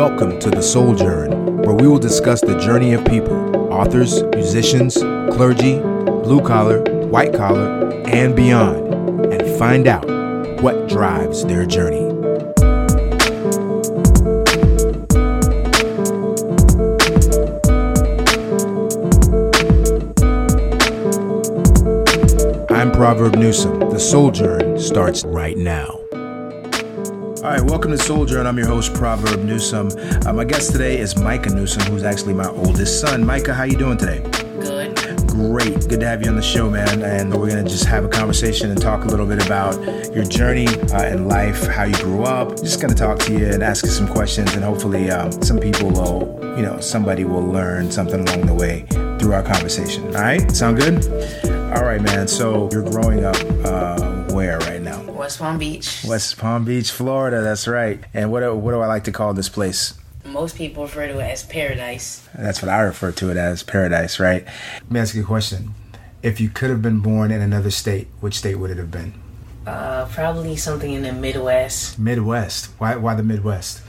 Welcome to the Sojourn, where we will discuss the journey of people, authors, musicians, clergy, blue collar, white collar, and beyond, and find out what drives their journey. I'm Proverb Newsome. The Sojourn starts right now. All right, welcome to Sojourn, and I'm your host, Proverb Newsome. Uh, my guest today is Micah Newsome, who's actually my oldest son. Micah, how you doing today? Good. Great. Good to have you on the show, man. And we're going to just have a conversation and talk a little bit about your journey uh, in life, how you grew up. Just going to talk to you and ask you some questions, and hopefully, um, some people will, you know, somebody will learn something along the way through our conversation. All right? Sound good? All right, man. So you're growing up uh, where right now? West Palm Beach. West Palm Beach, Florida. That's right. And what, what do I like to call this place? Most people refer to it as paradise. That's what I refer to it as paradise, right? Let me ask you a question. If you could have been born in another state, which state would it have been? Uh, probably something in the Midwest. Midwest. Why why the Midwest?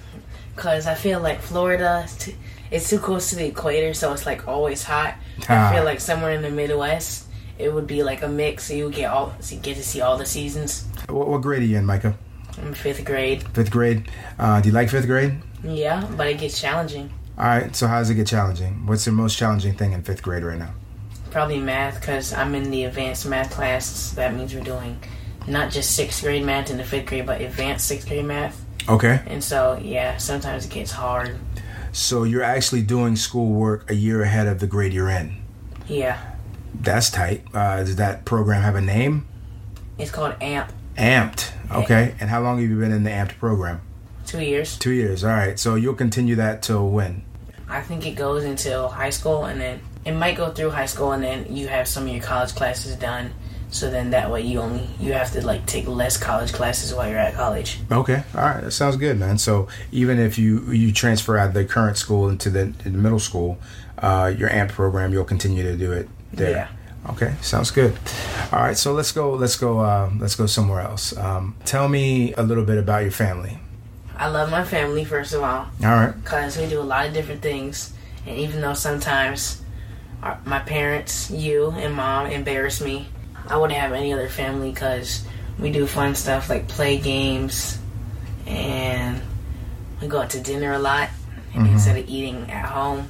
Cause I feel like Florida, t- it's too close to the equator, so it's like always hot. Ah. I feel like somewhere in the Midwest, it would be like a mix, so you would get all, so you get to see all the seasons. What, what grade are you in, Micah? I'm fifth grade. Fifth grade. Uh, do you like fifth grade? Yeah, but it gets challenging. All right. So how does it get challenging? What's the most challenging thing in fifth grade right now? Probably math, cause I'm in the advanced math class. So that means we're doing not just sixth grade math in the fifth grade, but advanced sixth grade math. Okay. And so, yeah, sometimes it gets hard. So you're actually doing schoolwork a year ahead of the grade you're in. Yeah. That's tight. Uh, does that program have a name? It's called AMP. Amped. Okay. And how long have you been in the Amped program? Two years. Two years. All right. So you'll continue that till when? I think it goes until high school, and then it might go through high school, and then you have some of your college classes done. So then that way you only you have to like take less college classes while you're at college. Okay, all right, that sounds good, man. So even if you you transfer out of the current school into the, in the middle school, uh, your AMP program, you'll continue to do it there. Yeah. Okay, sounds good. All right, so let's go. Let's go. Uh, let's go somewhere else. Um, tell me a little bit about your family. I love my family first of all All right. because we do a lot of different things, and even though sometimes our, my parents, you and mom embarrass me, I wouldn't have any other family because we do fun stuff like play games, and we go out to dinner a lot instead of eating at home.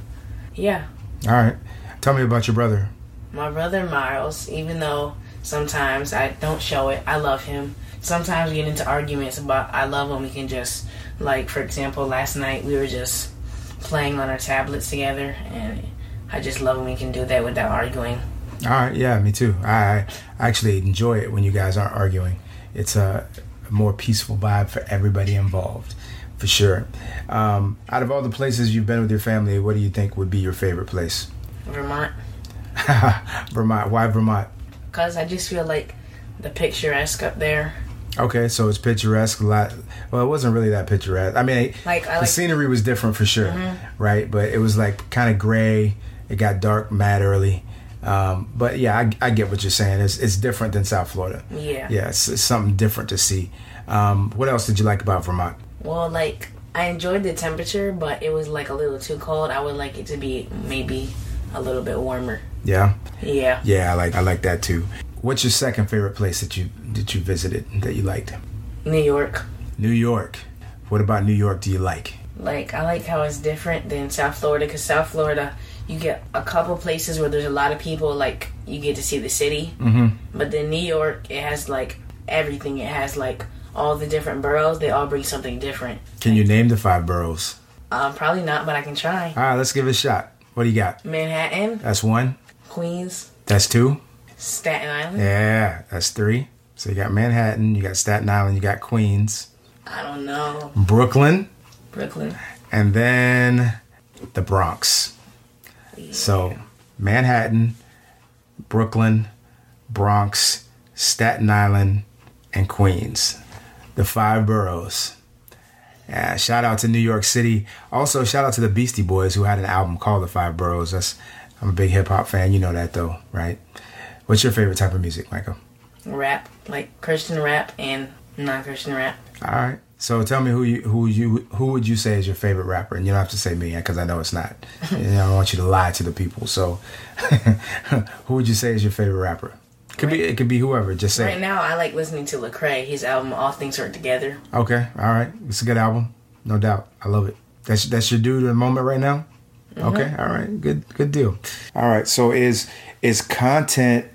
Yeah. All right. Tell me about your brother. My brother Miles, even though sometimes I don't show it, I love him. Sometimes we get into arguments about I love him. We can just, like, for example, last night we were just playing on our tablets together, and I just love when we can do that without arguing. All right. Yeah, me too. I, actually enjoy it when you guys aren't arguing. It's a, a more peaceful vibe for everybody involved, for sure. Um, out of all the places you've been with your family, what do you think would be your favorite place? Vermont, Vermont. Why Vermont? because I just feel like the picturesque up there. Okay, so it's picturesque. A lot. Well, it wasn't really that picturesque. I mean, Like, I the like- scenery was different for sure, right? But it was like kind of gray. It got dark mad early. Um, but yeah, I, I get what you're saying. It's it's different than South Florida. Yeah. Yeah, it's, it's something different to see. Um, what else did you like about Vermont? Well, like I enjoyed the temperature, but it was like a little too cold. I would like it to be maybe a little bit warmer. Yeah, Yeah. yeah, I like I like that too. What's your second favorite place that you that you visited that you liked? New York. New York. What about New York do you like? Like I like how it's different than South Florida because South Florida you get a couple places where there's a lot of people like you get to see the city, Mm-hmm. but then New York it has like everything. It has like all the different boroughs. They all bring something different. Can you name the five boroughs? Um, probably not, but I can try. All right, let's give it a shot. What do you got? Manhattan, That's one. Queens, That's two. Staten Island. Yeah, that's three. So you got Manhattan, you got Staten Island, you got Queens, I don't know. Brooklyn, Brooklyn. and then the Bronx. So Manhattan, Brooklyn, Bronx, Staten Island, and Queens. The five boroughs. Yeah, shout out to New York City. Also, shout out to the Beastie Boys who had an album called The Five Boroughs. That's I'm a big hip hop fan. You know that though, right? What's your favorite type of music, Michael? rap, like Christian rap and non-Christian rap. All right, So tell me who you who you who would you say is your favorite rapper? And you don't have to say me because I know it's not. you know, I don't want you to lie to the people. So who would you say is your favorite rapper? Could right. be it could be whoever. Just say. Right now, I like listening to Lecrae. His album "All Things Work Together." Okay, all right, it's a good album, no doubt. I love it. That's that's your dude in the moment right now. Mm-hmm. Okay, all right, good good deal. All right, so is is content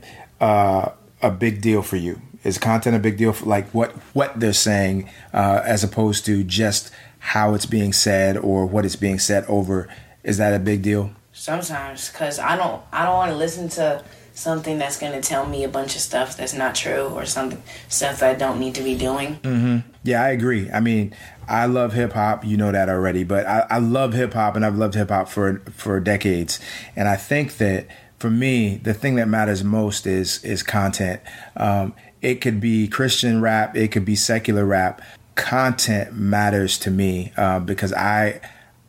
uh, a big deal for you? Is content a big deal for like what what they're saying uh, as opposed to just how it's being said or what it's being said over? Is that a big deal? Sometimes, because I don't I don't want to listen to something that's going to tell me a bunch of stuff that's not true or something stuff I don't need to be doing. Mm-hmm. Yeah, I agree. I mean, I love hip hop. You know that already, but I, I love hip hop, and I've loved hip hop for for decades. And I think that for me, the thing that matters most is is content. Um, it could be Christian rap, it could be secular rap. Content matters to me uh, because I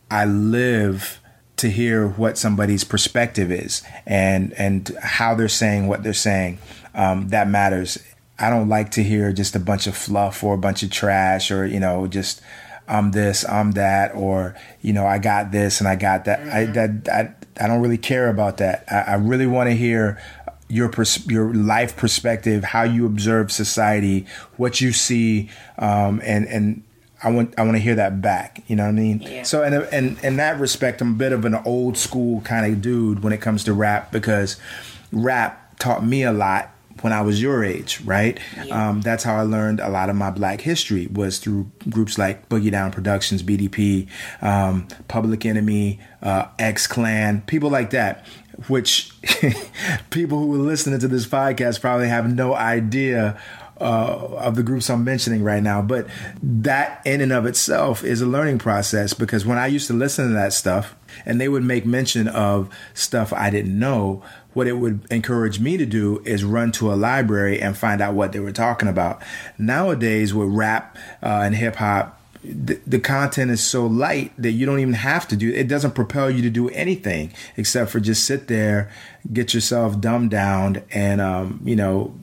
I live to hear what somebody's perspective is and and how they're saying what they're saying. Um, that matters. I don't like to hear just a bunch of fluff or a bunch of trash or you know just I'm this, I'm that, or you know I got this and I got that. Mm-hmm. I that I, I don't really care about that. I, I really want to hear your pers- your life perspective, how you observe society, what you see, um, and and I want I want to hear that back. You know what I mean? Yeah. So in in in that respect, I'm a bit of an old school kind of dude when it comes to rap because rap taught me a lot when I was your age, right? Yeah. Um, that's how I learned a lot of my black history was through groups like Boogie Down Productions, BDP, um, Public Enemy, uh, X Clan, people like that which people who are listening to this podcast probably have no idea uh, of the groups I'm mentioning right now. But that in and of itself is a learning process because when I used to listen to that stuff and they would make mention of stuff I didn't know, what it would encourage me to do is run to a library and find out what they were talking about. Nowadays, with rap uh, and hip hop, the, the content is so light that you don't even have to do it doesn't propel you to do anything except for just sit there get yourself dumbed down and um, you know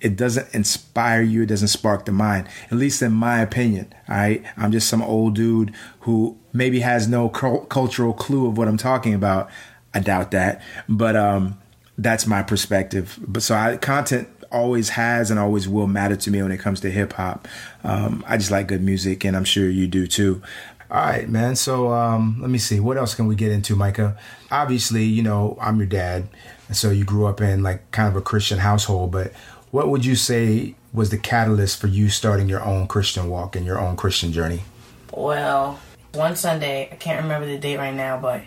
it doesn't inspire you it doesn't spark the mind at least in my opinion all right i'm just some old dude who maybe has no cultural clue of what i'm talking about i doubt that but um, that's my perspective but so I, content always has and always will matter to me when it comes to hip hop. Um, I just like good music, and I'm sure you do too. All right, man. So um, let me see. What else can we get into, Micah? Obviously, you know, I'm your dad, and so you grew up in like kind of a Christian household. But what would you say was the catalyst for you starting your own Christian walk and your own Christian journey? Well, one Sunday, I can't remember the date right now, but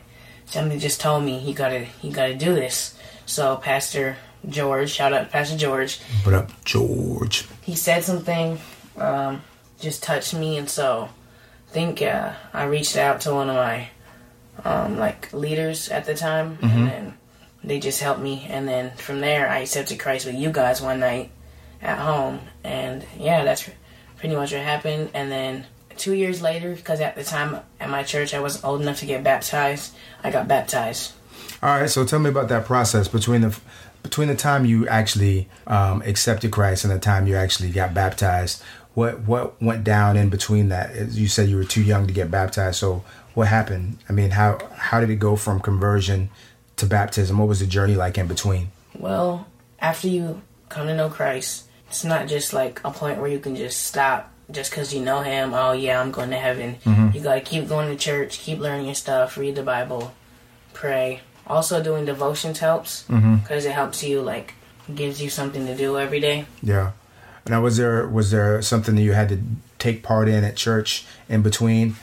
somebody just told me he gotta he gotta do this. So Pastor George, shout out to Pastor George. What up, George? He said something, um, just touched me, and so I think uh, I reached out to one of my um, like leaders at the time, mm-hmm. and then they just helped me. And then from there, I accepted Christ with you guys one night at home, and yeah, that's pretty much what happened. And then two years later, because at the time at my church I wasn't old enough to get baptized, I got baptized. All right, so tell me about that process between the between the time you actually um, accepted Christ and the time you actually got baptized, what what went down in between that? You said you were too young to get baptized. So what happened? I mean, how how did it go from conversion to baptism? What was the journey like in between? Well, after you come to know Christ, it's not just like a point where you can just stop just because you know Him. Oh yeah, I'm going to heaven. Mm-hmm. You got to keep going to church, keep learning your stuff, read the Bible, pray also, doing devotions helps because mm-hmm. it helps you like gives you something to do every day. Yeah. Now, was there was there something that you had to take part in at church in between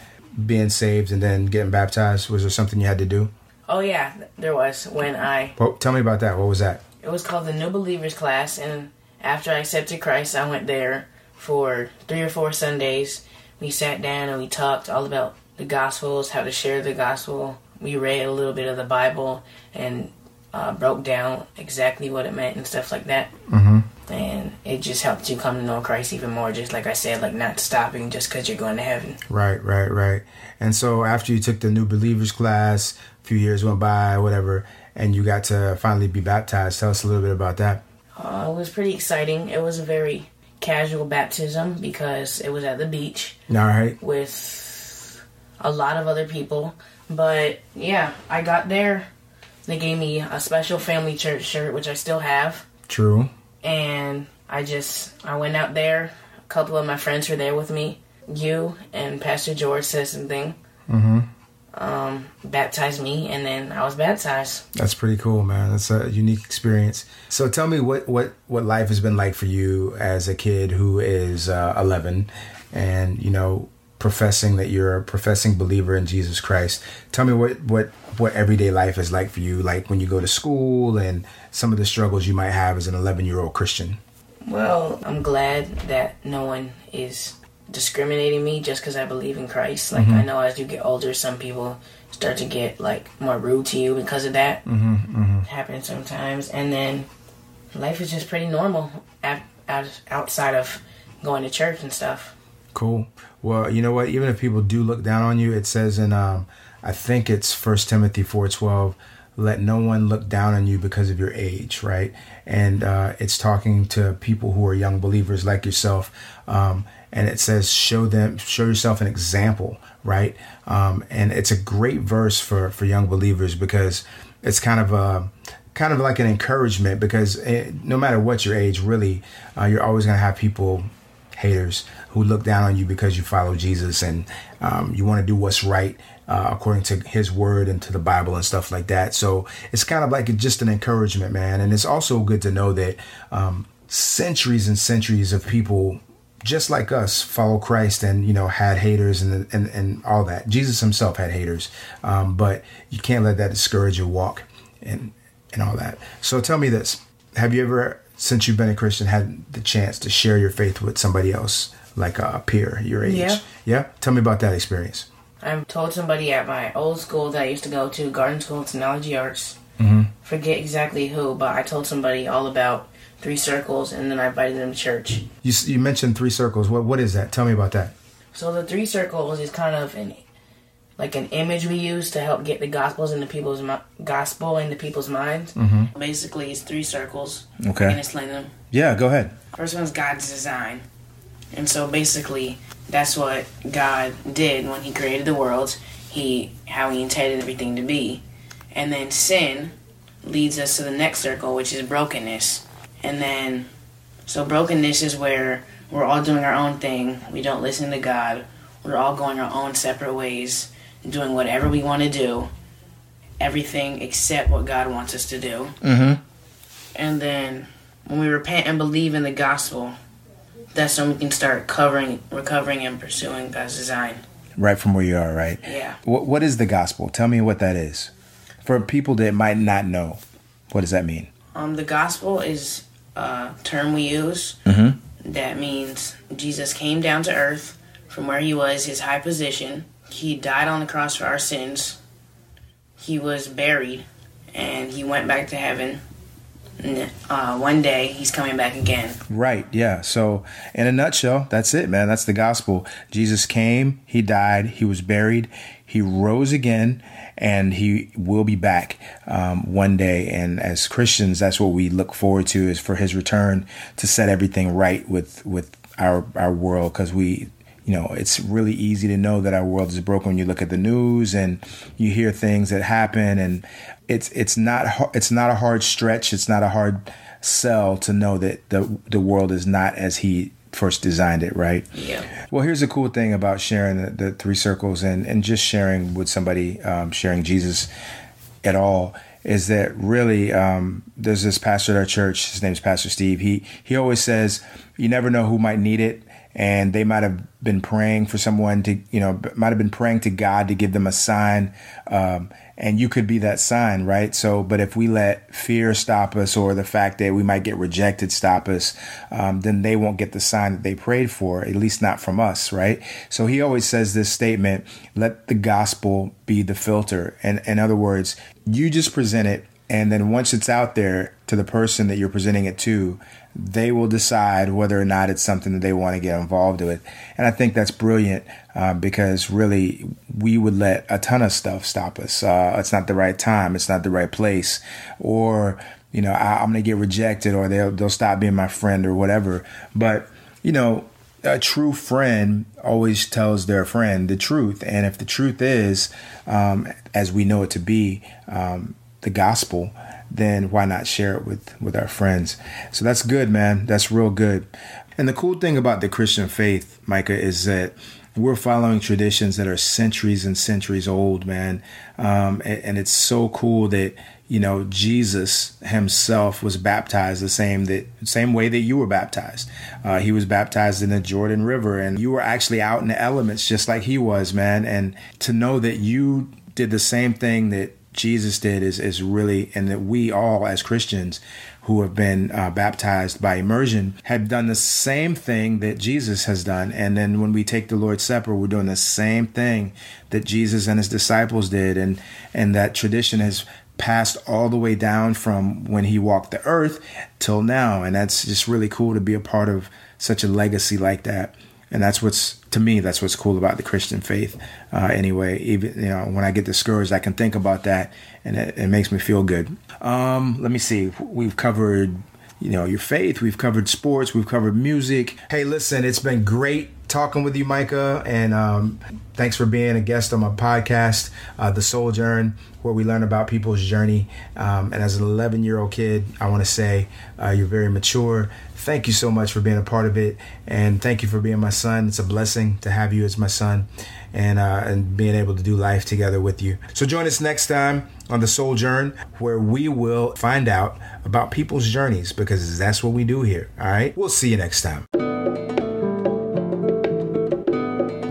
being saved and then getting baptized? Was there something you had to do? Oh yeah, there was when I. Well, tell me about that. What was that? It was called the New Believers class, and after I accepted Christ, I went there for three or four Sundays. We sat down and we talked all about the Gospels, how to share the Gospel, we read a little bit of the Bible and uh, broke down exactly what it meant and stuff like that. Mm-hmm. And it just helped you come to know Christ even more. Just like I said, like not stopping just because you're going to heaven. Right, right, right. And so after you took the new believers class, few years went by, whatever, and you got to finally be baptized. Tell us a little bit about that. Uh, it was pretty exciting. It was a very casual baptism because it was at the beach All right. with a lot of other people. But yeah, I got there. They gave me a special family church shirt, which I still have. True. And I just, I went out there. A couple of my friends were there with me. You and Pastor George said something. Mm-hmm. Um, baptized me, and then I was baptized. That's pretty cool, man. That's a unique experience. So tell me what what what life has been like for you as a kid who is uh, 11 and, you know, professing that you're a professing believer in Jesus Christ. Tell me what what what everyday life is like for you, like when you go to school and some of the struggles you might have as an 11-year-old Christian. Well, I'm glad that no one is discriminating me just because I believe in Christ. Like, I know as you get older, some people start to get like more rude to you because of that. Mm-hmm, mm-hmm. Happens sometimes, and then life is just pretty normal out, out, outside of going to church and stuff. Cool. Well, you know what? Even if people do look down on you, it says in um, I think it's First Timothy four twelve. Let no one look down on you because of your age, right? And uh, it's talking to people who are young believers like yourself. Um, and it says, show them, show yourself an example, right? Um, and it's a great verse for for young believers because it's kind of a kind of like an encouragement because eh, no matter what your age, really, uh, you're always going to have people haters who look down on you because you follow Jesus and um, you want to do what's right uh, according to His Word and to the Bible and stuff like that. So it's kind of like just an encouragement, man. And it's also good to know that um, centuries and centuries of people just like us follow Christ and you know had haters and and, and all that. Jesus himself had haters, um, but you can't let that discourage your walk and and all that. So tell me this: Have you ever, since you've been a Christian, had the chance to share your faith with somebody else, like a peer your age? Yeah. Yeah. Tell me about that experience. I told somebody at my old school that I used to go to, Garden School of Technology Arts. Mm-hmm. Forget exactly who, but I told somebody all about three circles, and then I invited them to church. You you mentioned three circles. What what is that? Tell me about that. So the three circles is kind of an like an image we use to help get the gospels into people's mi- gospel into people's minds. Mm-hmm. Basically, it's three circles. Okay. And explain them. Yeah. Go ahead. First one's God's design. And so basically, that's what God did when He created the world. He how He intended everything to be. And then sin leads us to the next circle, which is brokenness. And then, so brokenness is where we're all doing our own thing. We don't listen to God. We're all going our own separate ways, doing whatever we want to do, everything except what God wants us to do. Mm-hmm. And then when we repent and believe in the gospel, that's when we can start covering, recovering, and pursuing God's design. Right from where you are. Right. Yeah. What what is the gospel? Tell me what that is. For people that might not know, what does that mean? Um, the gospel is a term we use Mm-hmm. that means Jesus came down to earth from where he was, his high position. He died on the cross for our sins. He was buried, and he went back to heaven. Uh, one day, he's coming back again. Right, yeah. So, in a nutshell, that's it, man. That's the gospel. Jesus came, he died, he was buried, he rose again, and he will be back um, one day. And as Christians, that's what we look forward to is for his return to set everything right with with our our world because we you know it's really easy to know that our world is broken when you look at the news and you hear things that happen and it's it's not it's not a hard stretch. It's not a hard sell to know that the the world is not as he first designed it right? Yeah. well here's the cool thing about sharing the, the three circles and and just sharing with somebody um, sharing jesus at all is that really um, there's this pastor at our church. His name's pastor steve. He he always says you never know who might need it and they might have been praying for someone to you know might have been praying to god to give them a sign. Um, and you could be that sign right? So but if we let fear stop us or the fact that we might get rejected stop us um, then they won't get the sign that they prayed for at least not from us right? So he always says this statement let the gospel be the filter. And in other words you just present it and then once it's out there to the person that you're presenting it to, they will decide whether or not it's something that they want to get involved with. And I think that's brilliant uh, because really we would let a ton of stuff stop us. Uh, it's not the right time. It's not the right place. Or, you know, I, I'm going to get rejected or they'll, they'll stop being my friend or whatever. But you know, a true friend always tells their friend the truth. And if the truth is, um, as we know it to be, um, the gospel, then why not share it with, with our friends? So that's good, man. That's real good. And the cool thing about the Christian faith, Micah, is that we're following traditions that are centuries and centuries old, man. Um, and, and, it's so cool that you know Jesus himself was baptized the same that same way that you were baptized. Uh, he was baptized in the Jordan River, and you were actually out in the elements just like he was, man. And to know that you did the same thing that Jesus did is is really, and that we all as Christians who have been uh, baptized by immersion have done the same thing that Jesus has done. And then when we take the Lord's Supper, we're doing the same thing that Jesus and his disciples did. And, and that tradition has passed all the way down from when he walked the earth till now. And that's just really cool to be a part of such a legacy like that and that's what's to me that's what's cool about the christian faith uh, anyway. Even you know when i get discouraged i can think about that and it, it makes me feel good. Um, let me see. We've covered you know your faith. We've covered sports. We've covered music. Hey listen it's been great talking with you micah and um, thanks for being a guest on my podcast uh, the sojourn where we learn about people's journey. Um, and as an 11 year old kid i want to say uh, you're very mature thank you so much for being a part of it and thank you for being my son. It's a blessing to have you as my son and uh, and being able to do life together with you. So join us next time on the sojourn where we will find out about people's journeys because that's what we do here all right? We'll see you next time.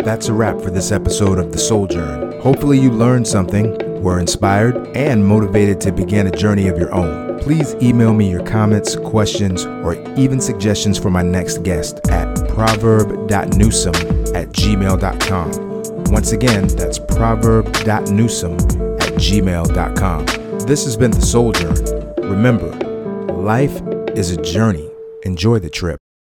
That's a wrap for this episode of the sojourn hopefully you learned something were inspired and motivated to begin a journey of your own please email me your comments, questions, or even suggestions for my next guest at proverb.newsome at gmail.com. Once again, that's proverb.newsome at gmail.com. This has been The Sojourn. Remember, life is a journey. Enjoy the trip.